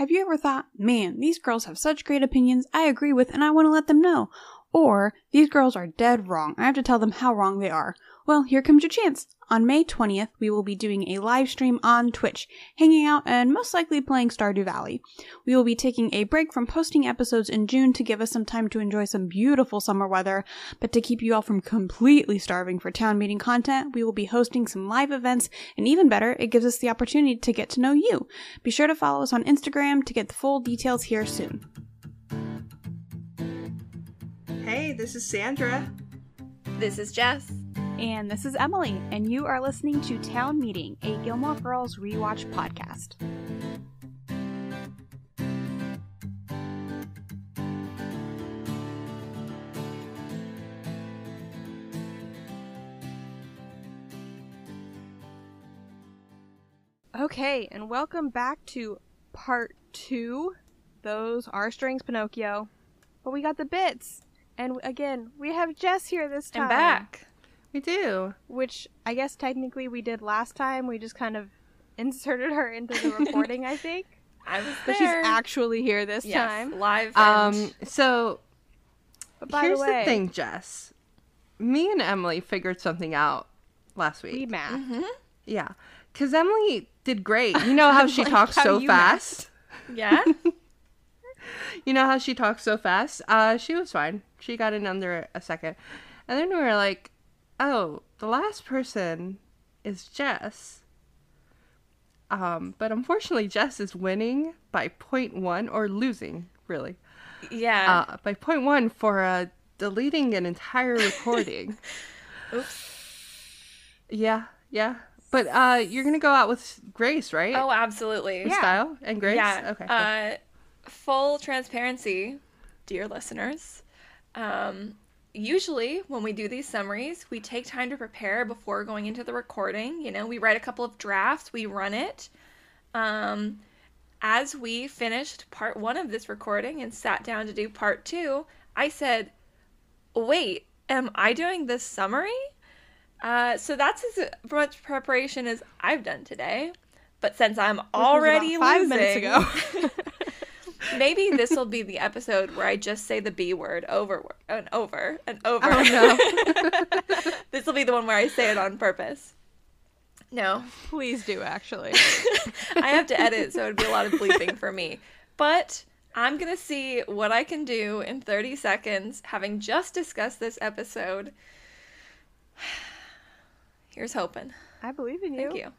Have you ever thought, man, these girls have such great opinions I agree with and I want to let them know? Or, these girls are dead wrong. I have to tell them how wrong they are. Well, here comes your chance. On May 20th, we will be doing a live stream on Twitch, hanging out and most likely playing Stardew Valley. We will be taking a break from posting episodes in June to give us some time to enjoy some beautiful summer weather, but to keep you all from completely starving for town meeting content, we will be hosting some live events, and even better, it gives us the opportunity to get to know you. Be sure to follow us on Instagram to get the full details here soon. Hey, this is Sandra. This is Jess. And this is Emily, and you are listening to Town Meeting, a Gilmore Girls rewatch podcast. Okay, and welcome back to part two. Those are strings Pinocchio. But we got the bits. And again, we have Jess here this time. I'm back. We do. Which I guess technically we did last time. We just kind of inserted her into the recording, I think. I was But there. she's actually here this yes, time. live. Um, and- so But by here's the way, thing, Jess. Me and Emily figured something out last week. we math. Yeah, because Emily did great. You know how she Like talks how so you fast. yeah. You know how she talks so fast. Uh, she was fine. She got in under a second, and then we were like, "Oh, the last person is Jess." Um, but unfortunately, Jess is winning by point one or losing, really, Yeah. uh, by point one for uh, deleting an entire recording. Oops. Yeah, yeah. But uh, you're gonna go out with Grace, right? Oh, absolutely. With Style and Grace. Yeah. Okay. cool. Uh, full transparency, dear listeners. Um, usually, when we do these summaries, we take time to prepare before going into the recording. You know, we write a couple of drafts, we run it. Um, as we finished part one of this recording and sat down to do part two, I said, Wait, am I doing this summary? Uh, so that's as much preparation as I've done today. But since I'm Which was about already five losing, minutes ago. maybe this will be the episode where I just say the B word over and over and over. Oh no. this will be the one where I say it on purpose. No, Please do, actually. I have to edit, so it'd be a lot of bleeping for me. But I'm gonna see what I can do in 30 seconds, having just discussed this episode. Here's hoping. I believe in you. Thank you.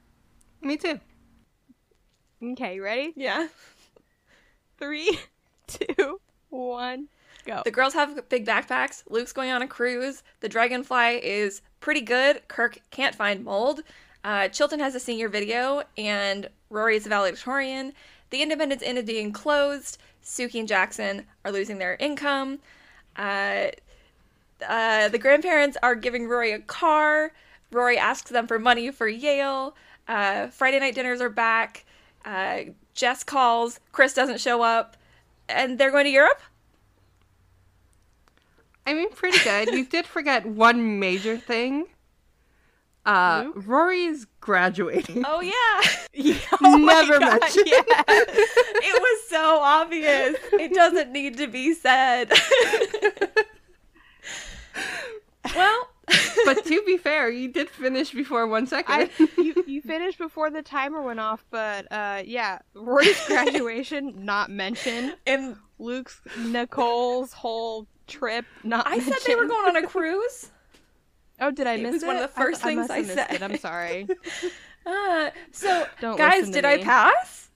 Me too. Okay, you ready? Yeah. Three, two, one, go. The girls have big backpacks. Luke's going on a cruise. The dragonfly is pretty good. Kirk can't find mold. Uh, Chilton has a senior video, and Rory is a valedictorian. The Independence Inn is being closed. Sookie and Jackson are losing their income. Uh, uh, the grandparents are giving Rory a car. Rory asks them for money for Yale. Uh, Friday night dinners are back. Jess calls. Chris doesn't show up. And they're going to Europe? I mean, pretty good. you did forget one major thing. Uh, Rory's graduating. Oh, yeah. Never mentioned. it was so obvious. It doesn't need to be said. well, but to be fair, you did finish before one second. I, you, you finished before the timer went off, but uh, yeah, Rory's graduation not mentioned. and Luke's Nicole's whole trip not. I said they were going on a cruise. Oh, did I It miss was one of the first I, things must I missed said. It. I'm sorry. Uh, so, Don't guys, listen to did I pass?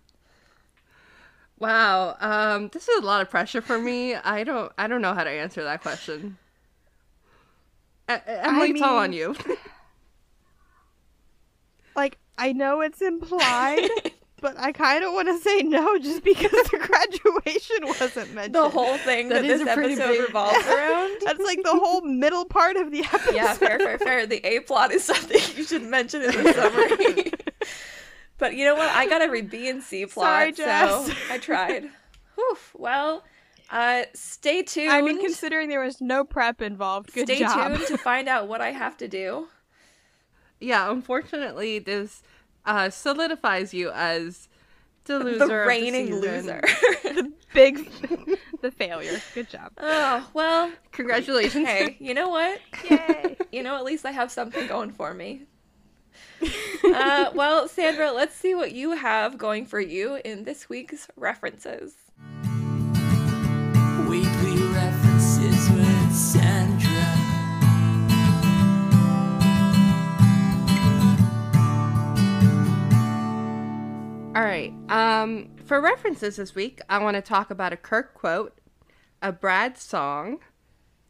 wow. Um, this is a lot of pressure for me. I don't. I don't know how to answer that question. E- Emily, it's all on you. like I know it's implied, but I kind of want to say no, just because the graduation wasn't mentioned. The whole thing that, That is this episode big- revolves around? That's like the whole middle part of the episode. yeah, fair, fair, fair. The A plot is something you should mention in the summary. but you know what? I got every B and C plot, Sorry, Jess. so I tried. Whew. Well, uh, stay tuned. I mean, considering there was no prep involved, good stay job. tuned to find out what I have to do. yeah. Unfortunately, this uh, solidifies you as The loser. the reigning season. loser. the big, the failure. Good job. oh, well, Congratulations. hey, you know what? Yay! You know, at least I have something going for me. uh, well, Sandra, let's see what you have going for you in this week's references. All right. Um, for references this week, I want to talk about a Kirk quote, a Brad song,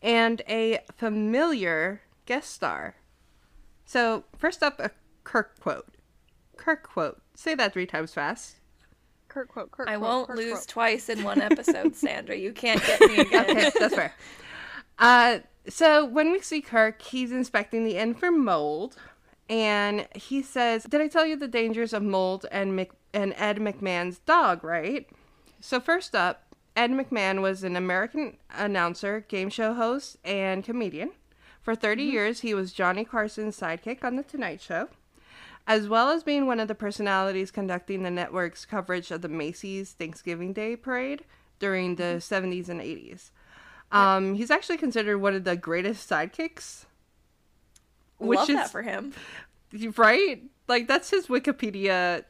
and a familiar guest star. So, first up, a Kirk quote. Kirk quote. Say that three times fast. Kirk quote. Kurt I quote, won't Kurt lose quote. twice in one episode, Sandra. You can't get me again. Okay, that's fair. Uh, so when we see Kirk, he's inspecting the inn for mold, and he says, "Did I tell you the dangers of mold and Mc- and Ed McMahon's dog?" Right. So first up, Ed McMahon was an American announcer, game show host, and comedian. For 30 years, he was Johnny Carson's sidekick on The Tonight Show, as well as being one of the personalities conducting the network's coverage of the Macy's Thanksgiving Day Parade during the 70s and 80s. Um, he's actually considered one of the greatest sidekicks. Love that for him. right? Like that's his Wikipedia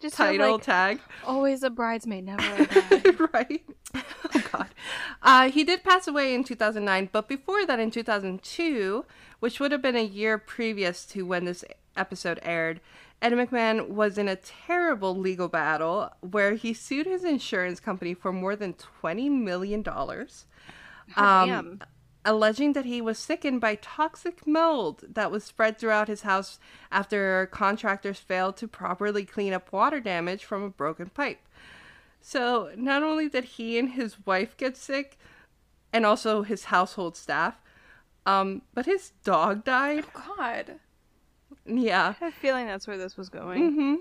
Just title like, tag. always a bridesmaid, never a bride. right? Oh God. Uh, he did pass away in 2009, but before that, in 2002, which would have been a year previous to when this episode aired, Ed McMahon was in a terrible legal battle where he sued his insurance company for more than 20 million dollars. Um, Damn. Alleging that he was sickened by toxic mold that was spread throughout his house after contractors failed to properly clean up water damage from a broken pipe. So, not only did he and his wife get sick, and also his household staff, um, but his dog died. God. Yeah. I have a feeling that's where this was going. Mm-hmm.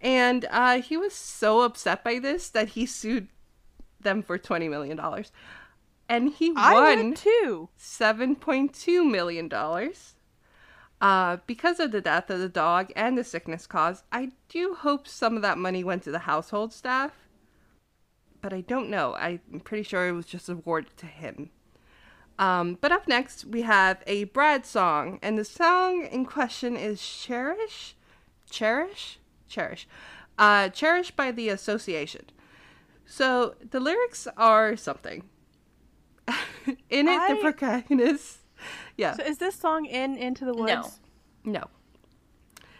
And uh, he was so upset by this that he sued them for $20 million. And he won too. $7.2 million. Uh, because of the death of the dog and the sickness caused, I do hope some of that money went to the household staff. But I don't know. I'm pretty sure it was just awarded to him. Um, but up next, we have a Brad song. And the song in question is Cherish? Cherish? Cherish. Uh, Cherish by the Association. So the lyrics are something. in it, the I- protagonist. Yeah. So is this song in Into the Woods? No. No.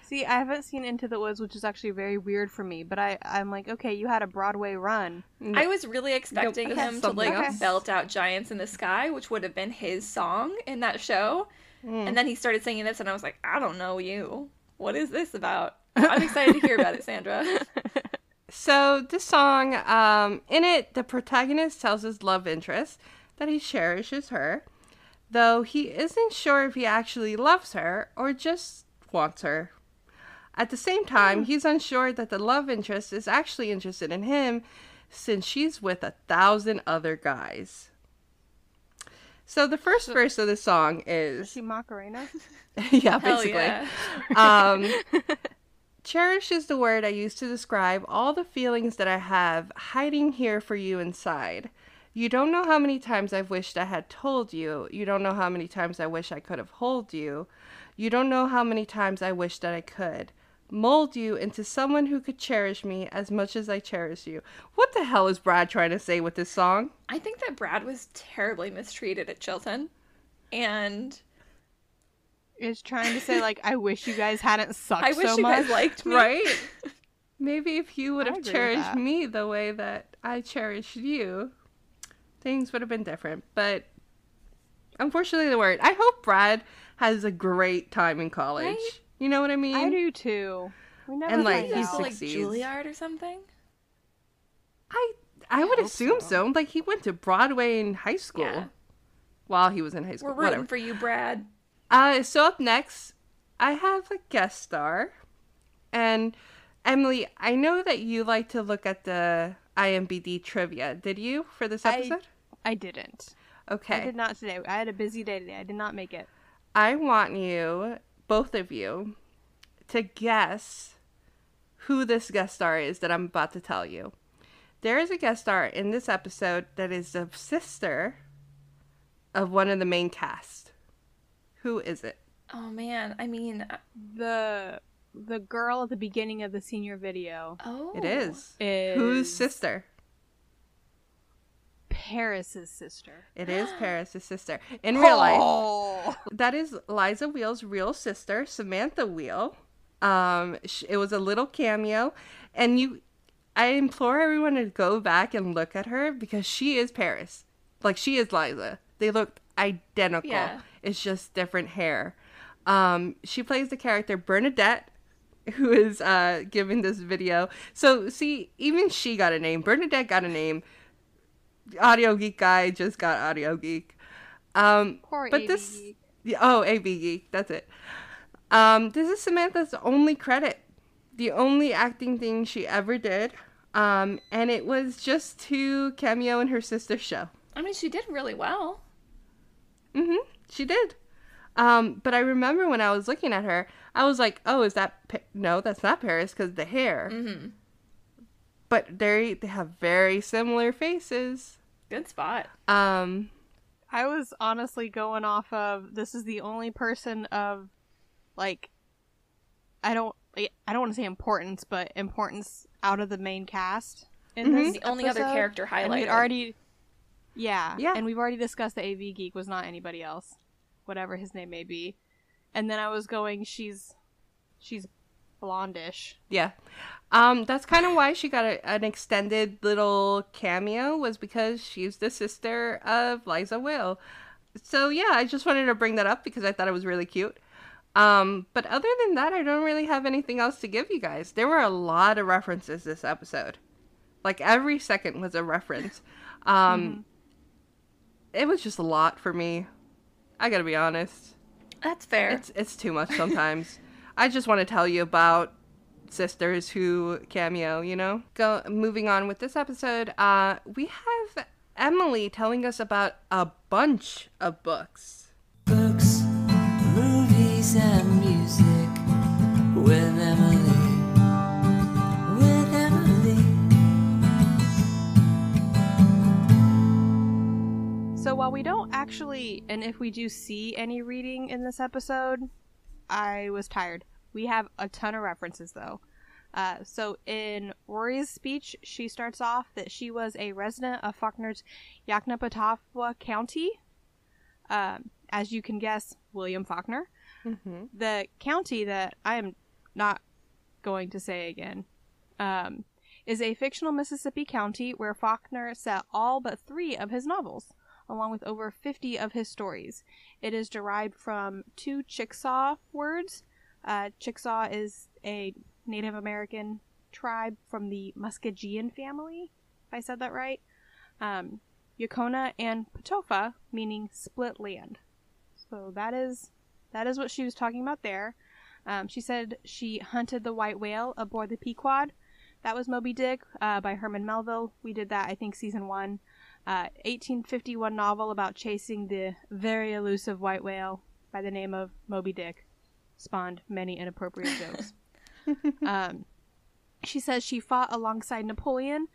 See, I haven't seen Into the Woods, which is actually very weird for me. But I, I'm like, okay, you had a Broadway run. I was really expecting Okay. him to like else. belt out Giants in the Sky, which would have been his song in that show. Mm. And then he started singing this, and I was like, I don't know you. What is this about? I'm excited to hear about it, Sandra. So this song, um, in it, the protagonist tells his love interest that he cherishes her, though he isn't sure if he actually loves her or just wants her. At the same time, he's unsure that the love interest is actually interested in him since she's with a thousand other guys. So the first verse of the song Is is she Macarena? yeah, basically. yeah. Um, cherish is the word I use to describe all the feelings that I have hiding here for you inside. You don't know how many times I've wished I had told you. You don't know how many times I wish I could have hold you. You don't know how many times I wish that I could mold you into someone who could cherish me as much as I cherish you. What the hell is Brad trying to say with this song? I think that Brad was terribly mistreated at Chilton. And Is trying to say like, I wish you guys hadn't sucked I wish so you much. guys liked me. Right? Maybe if you would have cherished me the way that I cherished you, things would have been different. But unfortunately, the word. I hope Brad has a great time in college. Right? You know what I mean? I do too. We never And, like, find he's out. Like succeeds. Juilliard or something? I I would hope assume so. so. Like he went to Broadway in high school. Yeah. While he was in high school. We're rooting Whatever. for you, Brad. Uh, so up next, I have a guest star, and Emily, I know that you like to look at the IMBD trivia. Did you for this episode? I didn't. okay. I did not today. I had a busy day today. I did not make it. I want you, both of you, to guess who this guest star is that I'm about to tell you. There is a guest star in this episode that is the sister of one of the main cast. Who is it? Oh man, I mean, uh, The the girl at the beginning of the senior video oh, It is. is Whose sister? Paris's sister. It is Paris's sister. In real life, Oh. that is Liza Weil's real sister, Samantha Weil. Um, sh- it was a little cameo, and you, I implore everyone to go back and look at her because she is Paris, like she is Liza. They look identical. Yeah. It's just different hair. Um, she plays the character Bernadette, who is uh giving this video. So see, even she got a name. Bernadette got a name. Audio Geek guy just got Audio Geek. Um, Poor but AV this, Geek. oh, AB Geek, that's it. Um, this is Samantha's only credit, the only acting thing she ever did. Um, and it was just to cameo in her sister's show. I mean, she did really well. Mm-hmm. She did. Um, but I remember when I was looking at her, I was like, "Oh, is that pa- no? That's not Paris because the hair." Mm-hmm. But they they have very similar faces. Good spot. Um, I was honestly going off of this is the only person of like I don't I don't want to say importance, but importance out of the main cast in this. The only other episode. character And we'd already Yeah. Yeah. And we've already discussed the AV geek was not anybody else. Whatever his name may be. And then I was going she's she's blondish. yeah. Um, that's kind of why she got a, an extended little cameo was because she's the sister of Liza Weil. So yeah, I just wanted to bring that up because I thought it was really cute. Um, but other than that, I don't really have anything else to give you guys. There were a lot of references this episode. Like every second was a reference. Um, it was just a lot for me. I gotta be honest. That's fair. It's it's too much sometimes. I just want to tell you about sisters who cameo, you know? Go moving on with this episode, uh we have Emily telling us about a bunch of books. Books, movies, and music with Emily. So while we don't actually, and if we do see any reading in this episode, I was tired. We have a ton of references though. Uh, so in Rory's speech, she starts off that she was a resident of Faulkner's Yoknapatawpha County. Um, as you can guess, William Faulkner. Mm-hmm. The county that I am not going to say again um, is a fictional Mississippi county where Faulkner set all but three of his novels, along with over 50 of his stories. It is derived from two Chickasaw words. Uh, is a Native American tribe from the Muskogean family, if I said that right. Um, and Patofa, meaning split land. So that is that is what she was talking about there. Um, she said she hunted the white whale aboard the Pequod. That was Moby Dick uh, by Herman Melville. We did that, I think, season one. Uh, 1851 novel about chasing the very elusive white whale by the name of Moby Dick. Spawned many inappropriate jokes. um, she says she fought alongside Napoleon.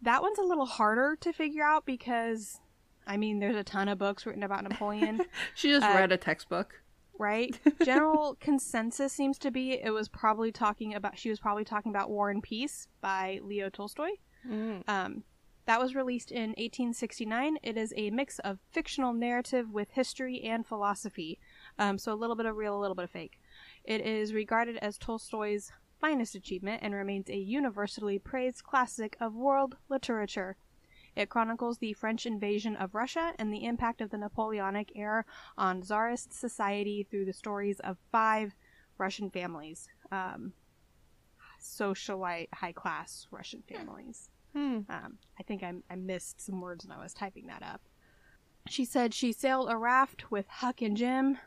That one's a little harder to figure out because, I mean, there's a ton of books written about Napoleon She just Uh, read a textbook. right? General consensus seems to be it was probably talking about she was probably talking about War and Peace by Leo Tolstoy. Mm. Um, that was released in 1869. It is a mix of fictional narrative with history and philosophy, um, so a little bit of real, a little bit of fake. It is regarded as Tolstoy's finest achievement and remains a universally praised classic of world literature. It chronicles the French invasion of Russia and the impact of the Napoleonic era on Tsarist society through the stories of five Russian families, um, socialite, high class Russian families. Hmm. Um, I think I, I missed some words when I was typing that up. She said she sailed a raft with Huck and Jim.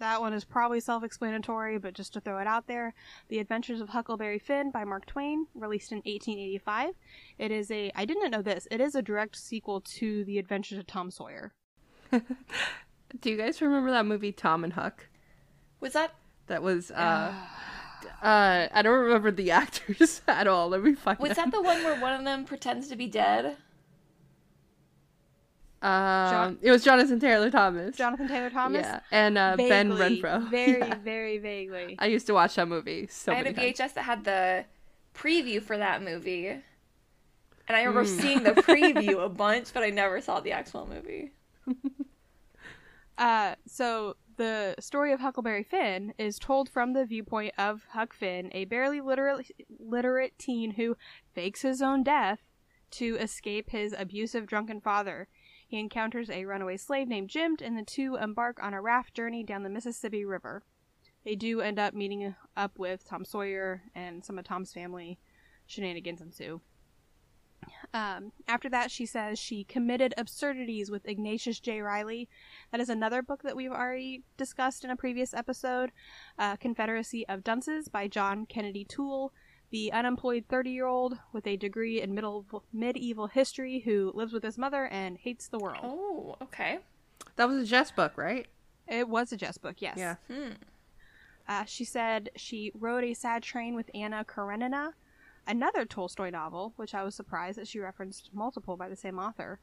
That one is probably self explanatory, but just to throw it out there The Adventures of Huckleberry Finn by Mark Twain, released in 1885. It is a, I didn't know this, it is a direct sequel to The Adventures of Tom Sawyer. Do you guys remember that movie Tom and Huck? Was that That was uh Uh, I don't remember the actors at all. Let me find. Was them. that the one where one of them pretends to be dead? Um, it was Jonathan Taylor Thomas. Jonathan Taylor Thomas. Yeah, and uh, Ben Renfro. Very, Yeah. very vaguely. I used to watch that movie so I had many a times. VHS that had the preview for that movie. And I remember Hmm. seeing the preview a bunch, but I never saw the actual movie. Uh, so the story of Huckleberry Finn is told from the viewpoint of Huck Finn, a barely literate, literate teen who fakes his own death to escape his abusive drunken father. He encounters a runaway slave named Jim, and the two embark on a raft journey down the Mississippi River. They do end up meeting up with Tom Sawyer, and some of Tom's family shenanigans ensue. Um, after that, she says she committed absurdities with Ignatius J. Reilly. That is another book that we've already discussed in a previous episode uh, Confederacy of Dunces by John Kennedy Toole, the unemployed 30 year old with a degree in middle, medieval history who lives with his mother and hates the world. Oh, okay. That was a Jess book, right? It was a Jess book, yes. Yeah. Hmm. Uh, she said she rode a sad train with Anna Karenina, another Tolstoy novel, which I was surprised that she referenced multiple by the same author.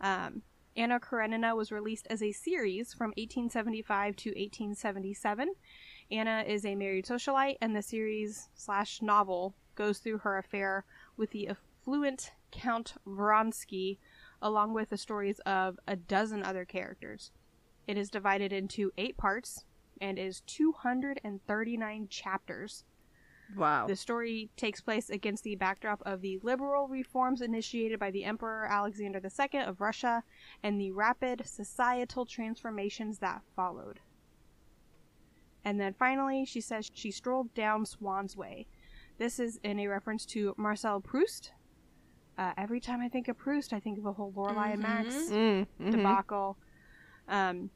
Um, Anna Karenina was released as a series from 1875 to 1877. Anna is a married socialite, and the series slash novel goes through her affair with the affluent Count Vronsky, along with the stories of a dozen other characters. It is divided into eight parts and is 239 chapters. Wow. The story takes place against the backdrop of the liberal reforms initiated by the Emperor Alexander II of Russia and the rapid societal transformations that followed. And then finally, she says she strolled down Swann's Way. This is in a reference to Marcel Proust. Uh, every time I think of Proust, I think of the whole Lorelai and Max Mm, mhm. debacle. Um,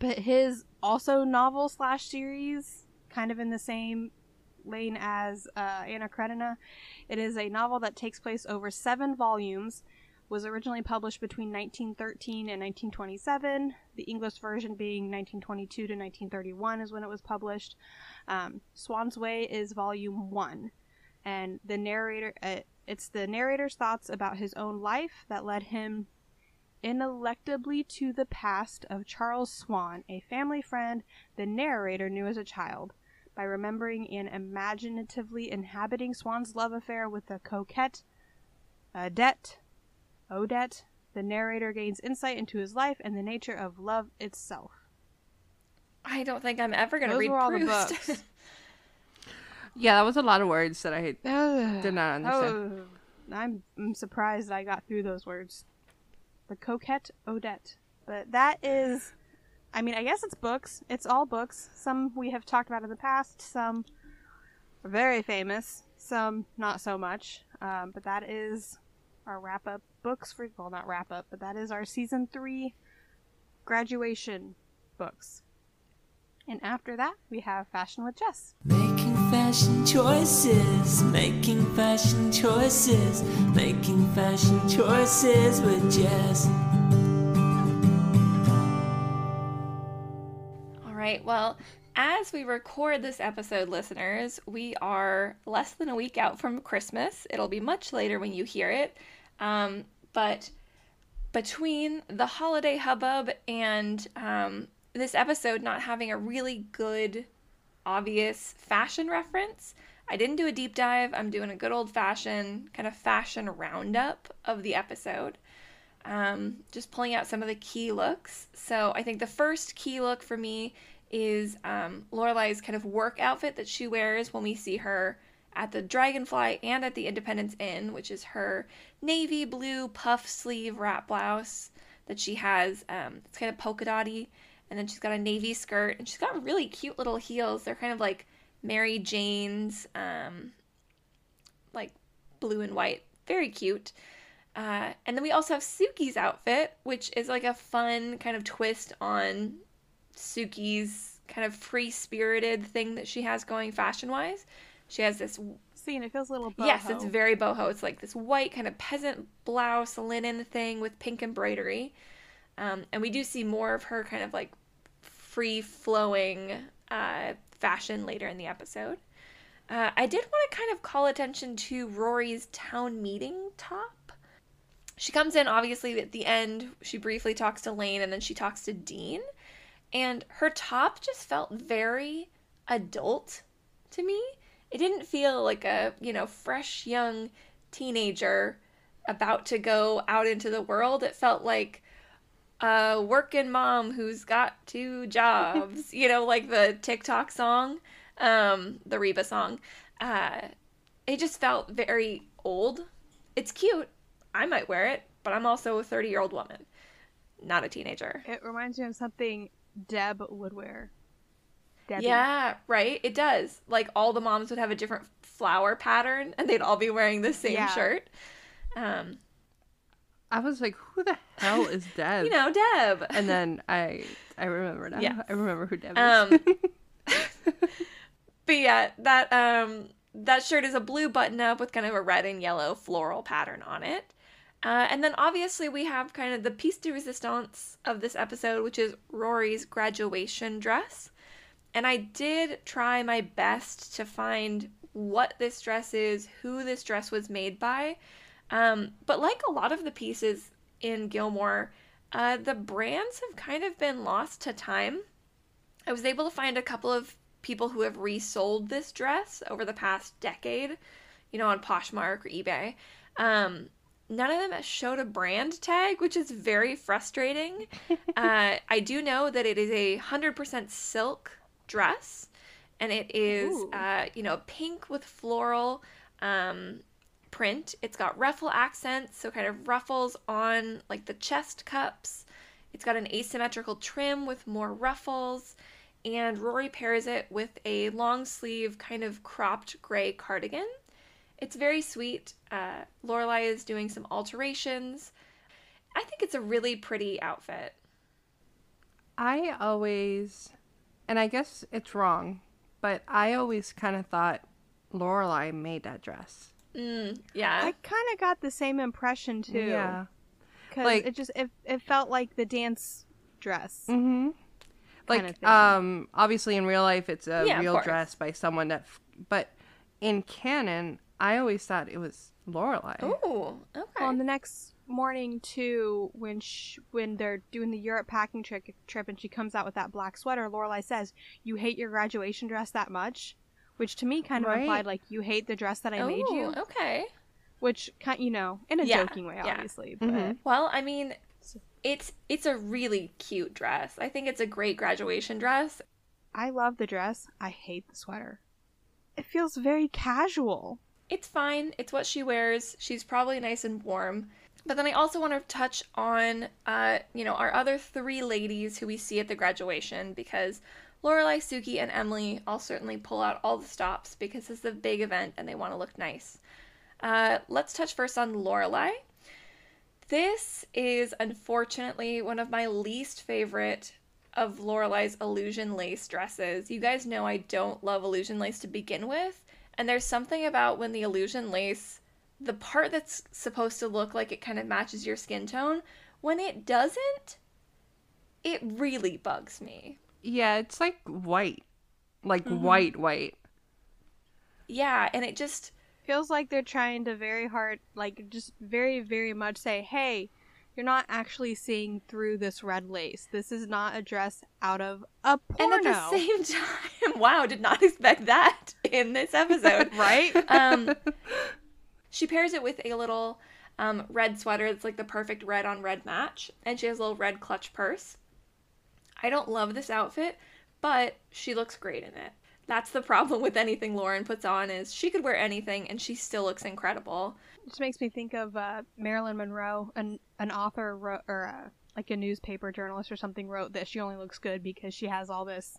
but his also novel slash series, kind of in the same lane as uh, Anna Karenina. It is a novel that takes place over seven volumes. Was originally published between 1913 and 1927. The English version being 1922 to 1931 is when it was published. Um, Swann's Way is volume one, and the narrator. Uh, it's the narrator's thoughts about his own life that led him ineluctably to the past of Charles Swann, a family friend the narrator knew as a child. By remembering and imaginatively inhabiting Swann's love affair with the coquette Odette, Odette, the narrator gains insight into his life and the nature of love itself. I don't think I'm ever going to Those read were all the books. Yeah, that was a lot of words that I did Did not understand. Oh, I'm, I'm surprised I got through those words. The coquette Odette. But that is, I mean, I guess it's books. It's all books. Some we have talked about in the past. Some are very famous. Some not so much. Um, but that is our wrap up books for, well, not wrap up, but that is our season three graduation books. And after that, we have Fashion with Jess. Making fashion choices, making fashion choices, making fashion choices with Jess. Right. Well, as we record this episode, listeners, we are less than a week out from Christmas. It'll be much later when you hear it. Um, but between the holiday hubbub and um, this episode not having a really good, obvious fashion reference, I didn't do a deep dive. I'm doing a good old fashioned kind of fashion roundup of the episode um, just pulling out some of the key looks. So I think the first key look for me is um, Lorelai's kind of work outfit that she wears when we see her at the Dragonfly and at the Independence Inn, which is her navy blue puff sleeve wrap blouse that she has. Um, it's kind of polka dotty, and then she's got a navy skirt, and she's got really cute little heels. They're kind of like Mary Jane's, um, like blue and white, very cute. Uh, and then we also have Sookie's outfit, which is like a fun kind of twist on Sookie's kind of free spirited thing that she has going fashion wise. She has this, See, and it feels a little boho. yes, it's very boho. It's like this white kind of peasant blouse linen thing with pink embroidery. Um, and we do see more of her kind of like free flowing uh, fashion later in the episode. Uh, I did want to kind of call attention to Rory's town meeting top. She comes in, obviously, at the end. She briefly talks to Lane and then she talks to Dean. And her top just felt very adult to me. It didn't feel like a, you know, fresh young teenager about to go out into the world. It felt like a working mom who's got two jobs, you know, like the TikTok song, um, the Reba song. Uh, it just felt very old. It's cute. I might wear it, but I'm also a 30 year old woman, not a teenager. It reminds me of something Deb would wear. Debbie. Yeah, right. It does. Like all the moms would have a different flower pattern, and they'd all be wearing the same Yeah. shirt. Um, I was like, who the hell is Deb? you know, Deb. and then I I remember now. Yeah. I remember who Deb is. Um, but yeah, that um that shirt is a blue button up with kind of a red and yellow floral pattern on it. Uh, and then obviously we have kind of the piece de resistance of this episode, which is Rory's graduation dress. And I did try my best to find what this dress is, who this dress was made by. Um, but like a lot of the pieces in Gilmore, uh, the brands have kind of been lost to time. I was able to find a couple of people who have resold this dress over the past decade, you know, on Poshmark or eBay. Um, none of them showed a brand tag, which is very frustrating. uh, I do know that it is a 100% silk dress, and it is, uh, you know, pink with floral um, print. It's got ruffle accents, so kind of ruffles on like the chest cups. It's got an asymmetrical trim with more ruffles, and Rory pairs it with a long sleeve, kind of cropped gray cardigan. It's very sweet. Uh, Lorelai is doing some alterations. I think it's a really pretty outfit. I always, and I guess it's wrong, but I always kind of thought Lorelai made that dress. Mm, yeah. I kind of got the same impression too. Yeah. because like- it just it, it felt like the dance dress. Mm-hmm. Like, um, obviously in real life it's a Yeah, real dress by someone that, f- but in canon, I always thought it was Lorelai. Oh, okay. Well, and the next morning too, when sh- when they're doing the Europe packing trip, trip, and she comes out with that black sweater, Lorelai says, "You hate your graduation dress that much," which to me kind of Right. implied like you hate the dress that I made you, Okay. which kind you know in a Yeah, joking way, yeah. obviously. But Mhm. Well, I mean, it's it's a really cute dress. I think it's a great graduation dress. I love the dress. I hate the sweater. It feels very casual. It's fine. It's what she wears. She's probably nice and warm. But then I also want to touch on, uh, you know, our other three ladies who we see at the graduation because Lorelai, Sookie, and Emily all certainly pull out all the stops because it's a big event and they want to look nice. Uh, let's touch first on Lorelai. This is unfortunately one of my least favorite of Lorelai's illusion lace dresses. You guys know I don't love illusion lace to begin with, and there's something about when the illusion lace, the part that's supposed to look like it kind of matches your skin tone, when it doesn't, it really bugs me. Yeah, it's like white, like Mm-hmm. white, white. Yeah, and it just Feels like they're trying to very hard, like just very, very much say, hey, you're not actually seeing through this red lace. This is not a dress out of a porno. and at the same time, wow, did not expect that in this episode. right? um, she pairs it with a little um, red sweater that's like the perfect red on red match, and she has a little red clutch purse. I don't love this outfit, but she looks great in it. That's the problem with anything Lauren puts on is she could wear anything and she still looks incredible. It just makes me think of uh, Marilyn Monroe, an an author wrote, or uh, like a newspaper journalist or something wrote that she only looks good because she has all this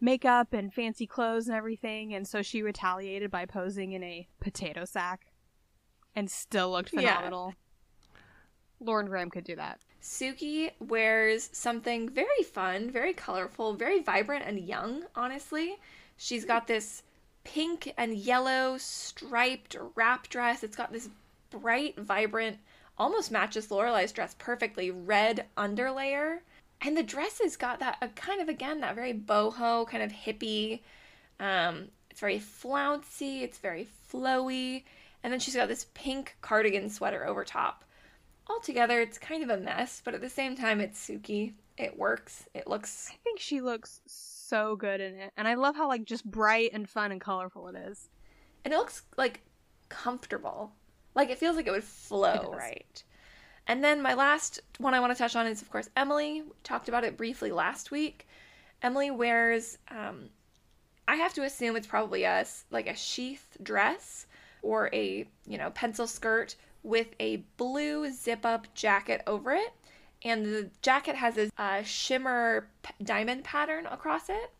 makeup and fancy clothes and everything, and so she retaliated by posing in a potato sack, and still looked Yeah. phenomenal. Lauren Graham could do that. Sookie wears something very fun, very colorful, very vibrant and young, honestly. She's got this pink and yellow striped wrap dress. It's got this bright, vibrant, almost matches Lorelai's dress perfectly, red underlayer. And the dress has got that uh, kind of again that very boho kind of hippie. Um, It's very flouncy, it's very flowy, and then she's got this pink cardigan sweater over top. Altogether, it's kind of a mess, but at the same time, it's Sookie. It works. It looks I think she looks so good in it, and I love how like just bright and fun and colorful it is. and it looks like comfortable. Like it feels like it would flow does. right. And then my last one I want to touch on is of course Emily. We talked about it briefly last week. Emily wears um I have to assume it's probably a like a sheath dress or a, you know, pencil skirt with a blue zip up jacket over it. And the jacket has a uh, shimmer p- diamond pattern across it.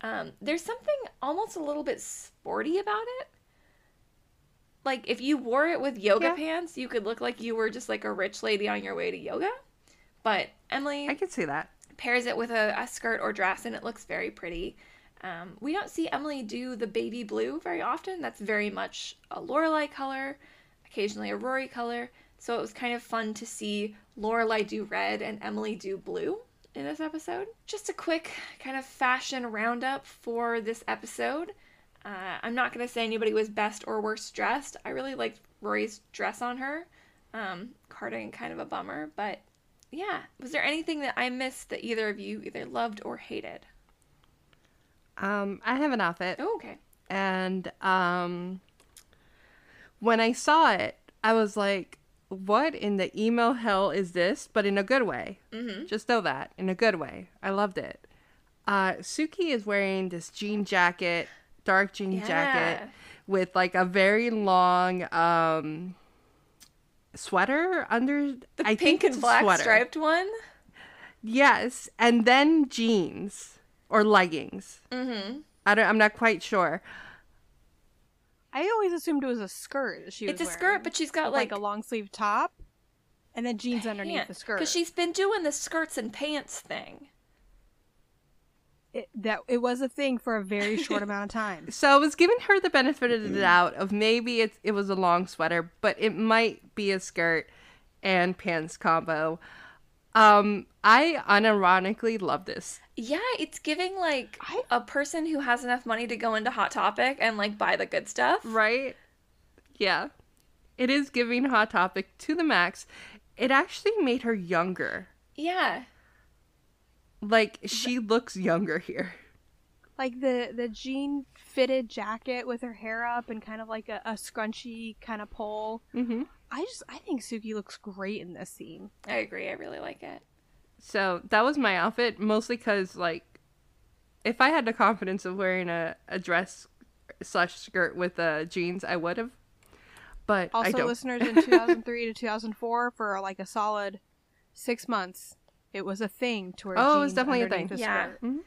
Um, there's something almost a little bit sporty about it. Like if you wore it with yoga Yeah. pants, you could look like you were just like a rich lady on your way to yoga. But Emily I could see that. pairs it with a, a skirt or dress and it looks very pretty. Um, we don't see Emily do the baby blue very often. That's very much a Lorelai color, occasionally a Rory color. So it was kind of fun to see Lorelai do red and Emily do blue in this episode. Just a quick kind of fashion roundup for this episode. Uh, I'm not going to say anybody was best or worst dressed. I really liked Rory's dress on her. Um, cardigan kind of a bummer, but yeah. Was there anything that I missed that either of you either loved or hated? Um, I have an outfit. Oh, okay. and um when i saw it i was like what in the emo hell is this but in a good way mm-hmm. just know that in a good way i loved it uh sookie is wearing this jean jacket dark jean Yeah. jacket with like a very long um sweater under The I pink think and black sweater. striped one. Yes, and then jeans or leggings. Mm-hmm. I don't. I'm not quite sure. I always assumed it was a skirt. that She was It's a wearing, skirt, but she's got like, like, a long sleeve top, and then jeans underneath the skirt. Because she's been doing the skirts and pants thing. it, that it was a thing for a very short amount of time. So I was giving her the benefit of the mm. doubt of maybe it it was a long sweater, but it might be a skirt and pants combo. Um, I unironically love this. Yeah, it's giving like I- a person who has enough money to go into Hot Topic and like buy the good stuff. Right? Yeah. It is giving Hot Topic to the max. It actually made her younger. Yeah. Like she looks younger here. Like the the jean fitted jacket with her hair up and kind of like a, a scrunchy kind of pole. Mm-hmm. I just I think Sookie looks great in this scene. I agree. I really like it. So that was my outfit, mostly because like, if I had the confidence of wearing a, a dress slash skirt with uh, jeans, I would have. But I Also, don't. listeners, in 2003 to 2004, for like a solid six months, it was a thing to wear. Oh, it was jeans definitely a underneath thing. Yeah. skirt. Mhm.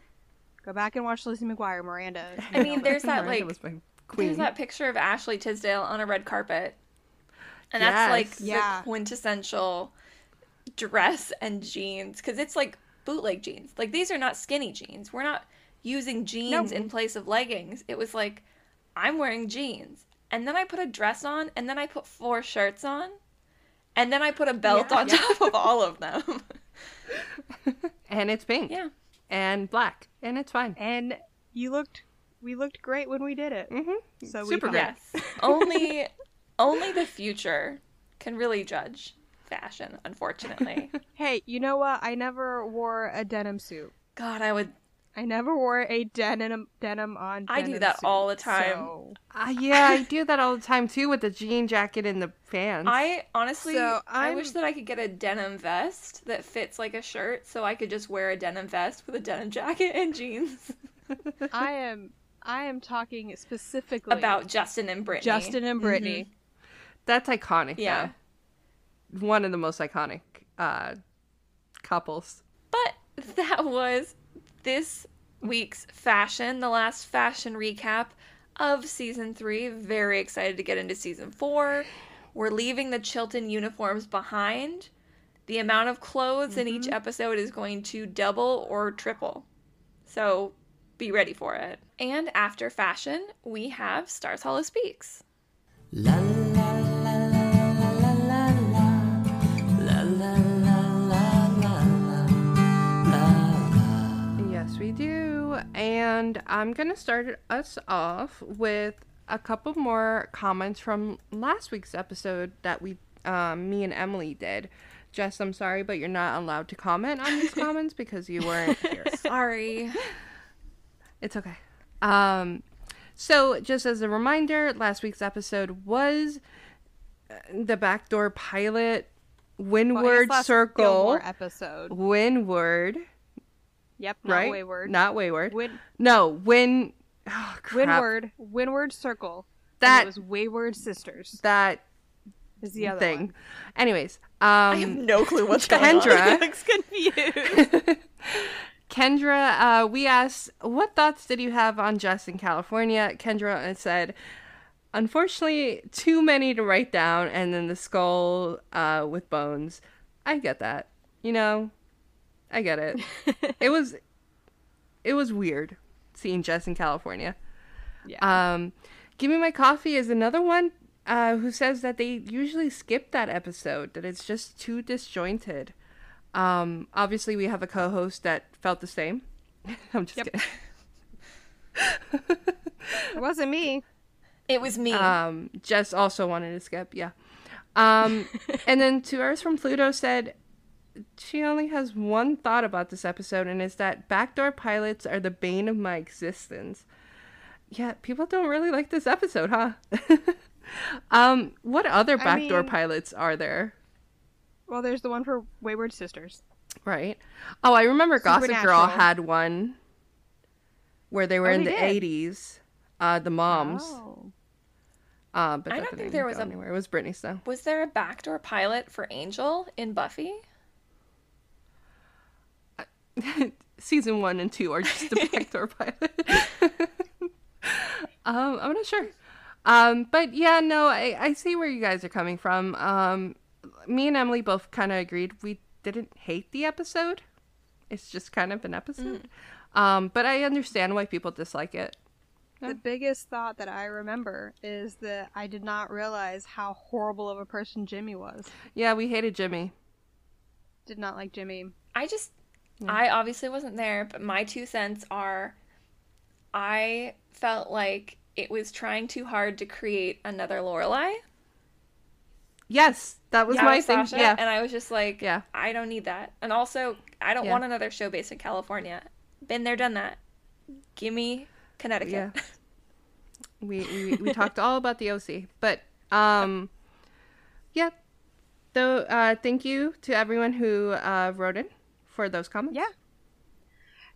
Go back and watch Lizzie McGuire, Miranda. I mean, there's that like queen. there's that picture of Ashley Tisdale on a red carpet. And that's like Yeah. the quintessential dress and jeans because it's like bootleg jeans. Like these are not skinny jeans. We're not using jeans No. in place of leggings. It was like I'm wearing jeans and then I put a dress on and then I put four shirts on and then I put a belt Yeah. on top of all of them. and it's pink. yeah. And black, and it's fine. and you looked, we looked great when we did it. Mm-hmm. So we Super thought- great. Yes. only only the future can really judge fashion, unfortunately. Hey, you know what? I never wore a denim suit. God, I would I never wore a denim denim on. I do that suit, all the time. so- Uh, yeah, I do that all the time too with the jean jacket and the pants. I honestly So, I wish that I could get a denim vest that fits like a shirt so I could just wear a denim vest with a denim jacket and jeans. I am I am talking specifically About Justin and Britney. Justin and Britney. That's iconic. Yeah. though. One of the most iconic uh, couples. But that was this week's fashion, the last fashion recap of season three. Very excited to get into season four. We're leaving the Chilton uniforms behind. The amount of clothes in each episode is going to double or triple. So be ready for it. And after fashion, we have Stars Hollow Speaks. La la la la And I'm going to start us off with a couple more comments from last week's episode that we, um, me and Emily did. Jess, I'm sorry, but you're not allowed to comment on these comments because you weren't here. Sorry. It's okay. Um, so, just as a reminder, last week's episode was uh, the backdoor pilot Windward last Circle. Episode. Windward, Yep, not right? wayward. Not wayward. Win- no, Win. Oh, crap. Windward, Windward Circle. That was Wayward Sisters. that Is the other thing. one. Anyways, I have um, no clue what's Kendra, going on. Kendra. Looks confused. Kendra, uh, we asked, what thoughts did you have on Jess in California? Kendra said, unfortunately, too many to write down, and then the skull uh, with bones. I get that. You know, I get it. it was, it was weird seeing Jess in California. yeah. Um, Give Me My Coffee is another one uh, who says that they usually skip that episode, that it's just too disjointed. Um, obviously, we have a co host that felt the same. I'm just Yep. kidding. it wasn't me. It was me. Um, Jess also wanted to skip, yeah. Um, and then Two Hours from Pluto said she only has one thought about this episode, and it's that backdoor pilots are the bane of my existence. Yeah, people don't really like this episode, huh? um, what other I backdoor mean- pilots are there? Well, there's the one for Wayward Sisters. Right. Oh, I remember Gossip Girl had one where they were Oh, in they the did? eighties. Uh, the moms. Oh. Uh, but I don't think there was a- anywhere. It was Brittany Snow. was there a backdoor pilot for Angel in Buffy? Season one and two are just the backdoor pilot. um, I'm not sure. Um, but yeah, no, I, I see where you guys are coming from. Um, me and Emily both kind of agreed we didn't hate the episode. It's just kind of an episode. Um, but I understand why people dislike it. The biggest thought that I remember is that I did not realize how horrible of a person Jimmy was. Yeah, we hated Jimmy. Did not like Jimmy. I just, I obviously wasn't there, but my two cents are I felt like it was trying too hard to create another Lorelai. Yes, that was Yeah, my thing. Sasha, Yeah, And I was just like, Yeah. I don't need that. And also, I don't Yeah. want another show based in California. Been there, done that. Give me Connecticut. Yeah. we, we we talked all about the OC, but um, yeah. Though, uh, thank you to everyone who uh, wrote in for those comments. Yeah.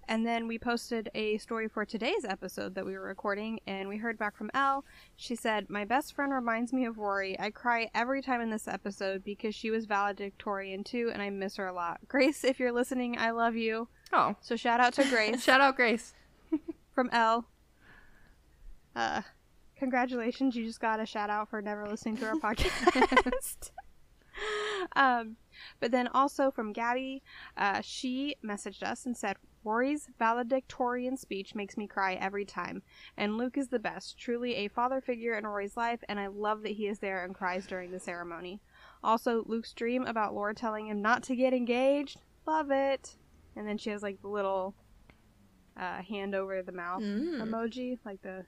And then we posted a story for today's episode that we were recording, and we heard back from Elle. She said, My best friend reminds me of Rory. I cry every time in this episode because she was valedictorian too, and I miss her a lot. Grace, if you're listening, I love you. Oh, So shout out to Grace shout out Grace. from Elle. Uh, congratulations, you just got a shout out for never listening to our podcast. um, but then also from Gabby, uh, she messaged us and said, Rory's valedictorian speech makes me cry every time, and Luke is the best, truly a father figure in Rory's life, and I love that he is there and cries during the ceremony. Also, Luke's dream about Laura telling him not to get engaged, love it. And then she has like the little uh, hand over the mouth Mm. emoji, like the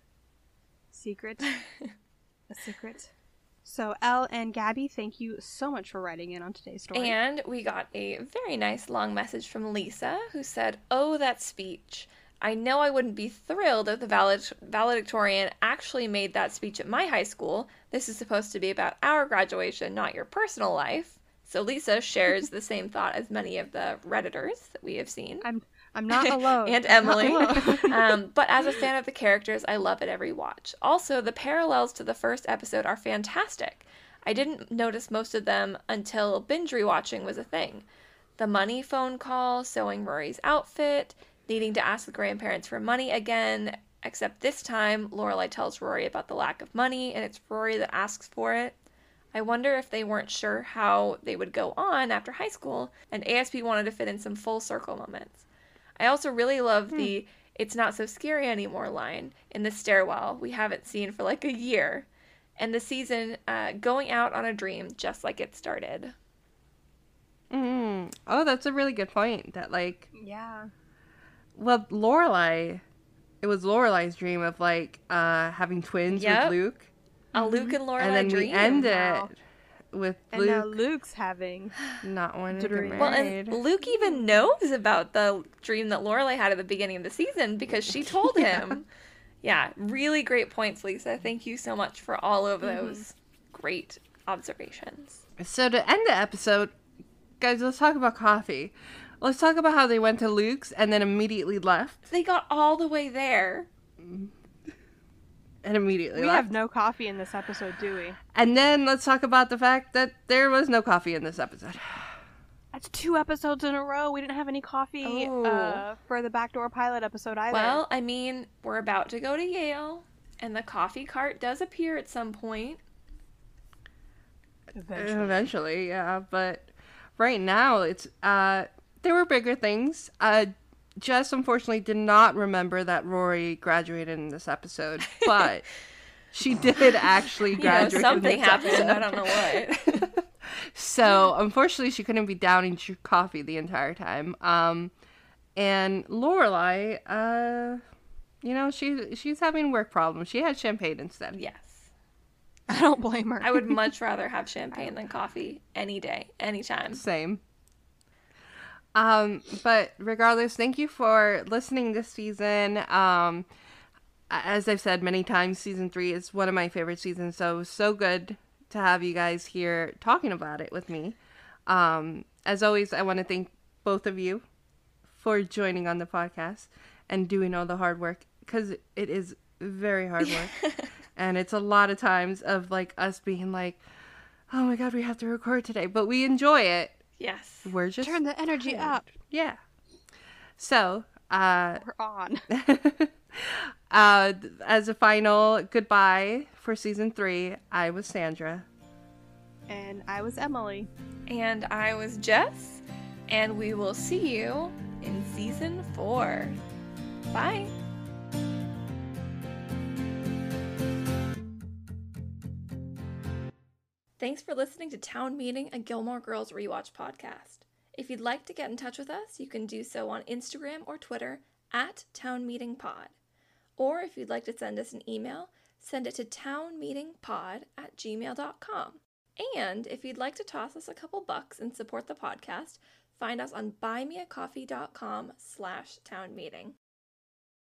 secret, a secret. So, Elle and Gabby, thank you so much for writing in on today's story. And we got a very nice long message from Lisa who said, Oh, that speech. I know I wouldn't be thrilled if the valed- valedictorian actually made that speech at my high school. This is supposed to be about our graduation, not your personal life. So Lisa shares the same thought as many of the Redditors that we have seen. I'm I'm not alone. and Emily. alone. um, but as a fan of the characters, I love it every watch. Also, the parallels to the first episode are fantastic. I didn't notice most of them until binge rewatching was a thing. The money phone call, sewing Rory's outfit, needing to ask the grandparents for money again, except this time Lorelai tells Rory about the lack of money and it's Rory that asks for it. I wonder if they weren't sure how they would go on after high school, and ASP wanted to fit in some full circle moments. I also really love the it's not so scary anymore line in the stairwell we haven't seen for like a year. And the season uh, going out on a dream just like it started. Mm. Oh, that's a really good point. That like, yeah. well, Lorelai it was Lorelai's dream of like uh having twins Yep. with Luke, A Luke and Lorelai and then dream. we end Wow. It with And now Luke's having. not wanting to dream. get Well, and Luke even knows about the dream that Lorelai had at the beginning of the season because she told him. Yeah, really great points, Lisa. Thank you so much for all of mm-hmm. those great observations. So to end the episode, guys, let's talk about coffee. Let's talk about how they went to Luke's and then immediately left They got all the way there. Mm-hmm. And immediately We left. have no coffee in this episode, do we? And then let's talk about the fact that there was no coffee in this episode. That's two episodes in a row. We didn't have any coffee Oh. uh, for the backdoor pilot episode either. Well, I mean, we're about to go to Yale, and the coffee cart does appear at some point. Eventually. Eventually, yeah. But right now, it's uh, there were bigger things. Uh, Jess unfortunately did not remember that Rory graduated in this episode, but she did actually You know, graduate. in something this happened. I don't know what. So unfortunately, she couldn't be downing ch- coffee the entire time. Um, and Lorelai, uh, you know, she she's having work problems. She had champagne instead. yes. I don't blame her. I would much rather have champagne than coffee any day, anytime. Same. Um, but regardless, thank you for listening this season. Um, as I've said many times, season three is one of my favorite seasons. So so good to have you guys here talking about it with me. Um, as always, I want to thank both of you for joining on the podcast and doing all the hard work because it is very hard work. and it's a lot of times of like us being like, oh my God, we have to record today, but we enjoy it. Yes. We're just Turn the energy up. yeah. So, uh, We're on. uh, as a final goodbye for season three, I was Sandra. And I was Emily. And I was Jess, and we will see you in season four. Bye. Thanks for listening to Town Meeting, a Gilmore Girls rewatch podcast. If you'd like to get in touch with us, you can do so on Instagram or Twitter at Town Meeting Pod. Or if you'd like to send us an email, send it to townmeetingpod at gmail.com. And if you'd like to toss us a couple bucks and support the podcast, find us on buymeacoffee.com slash town meeting.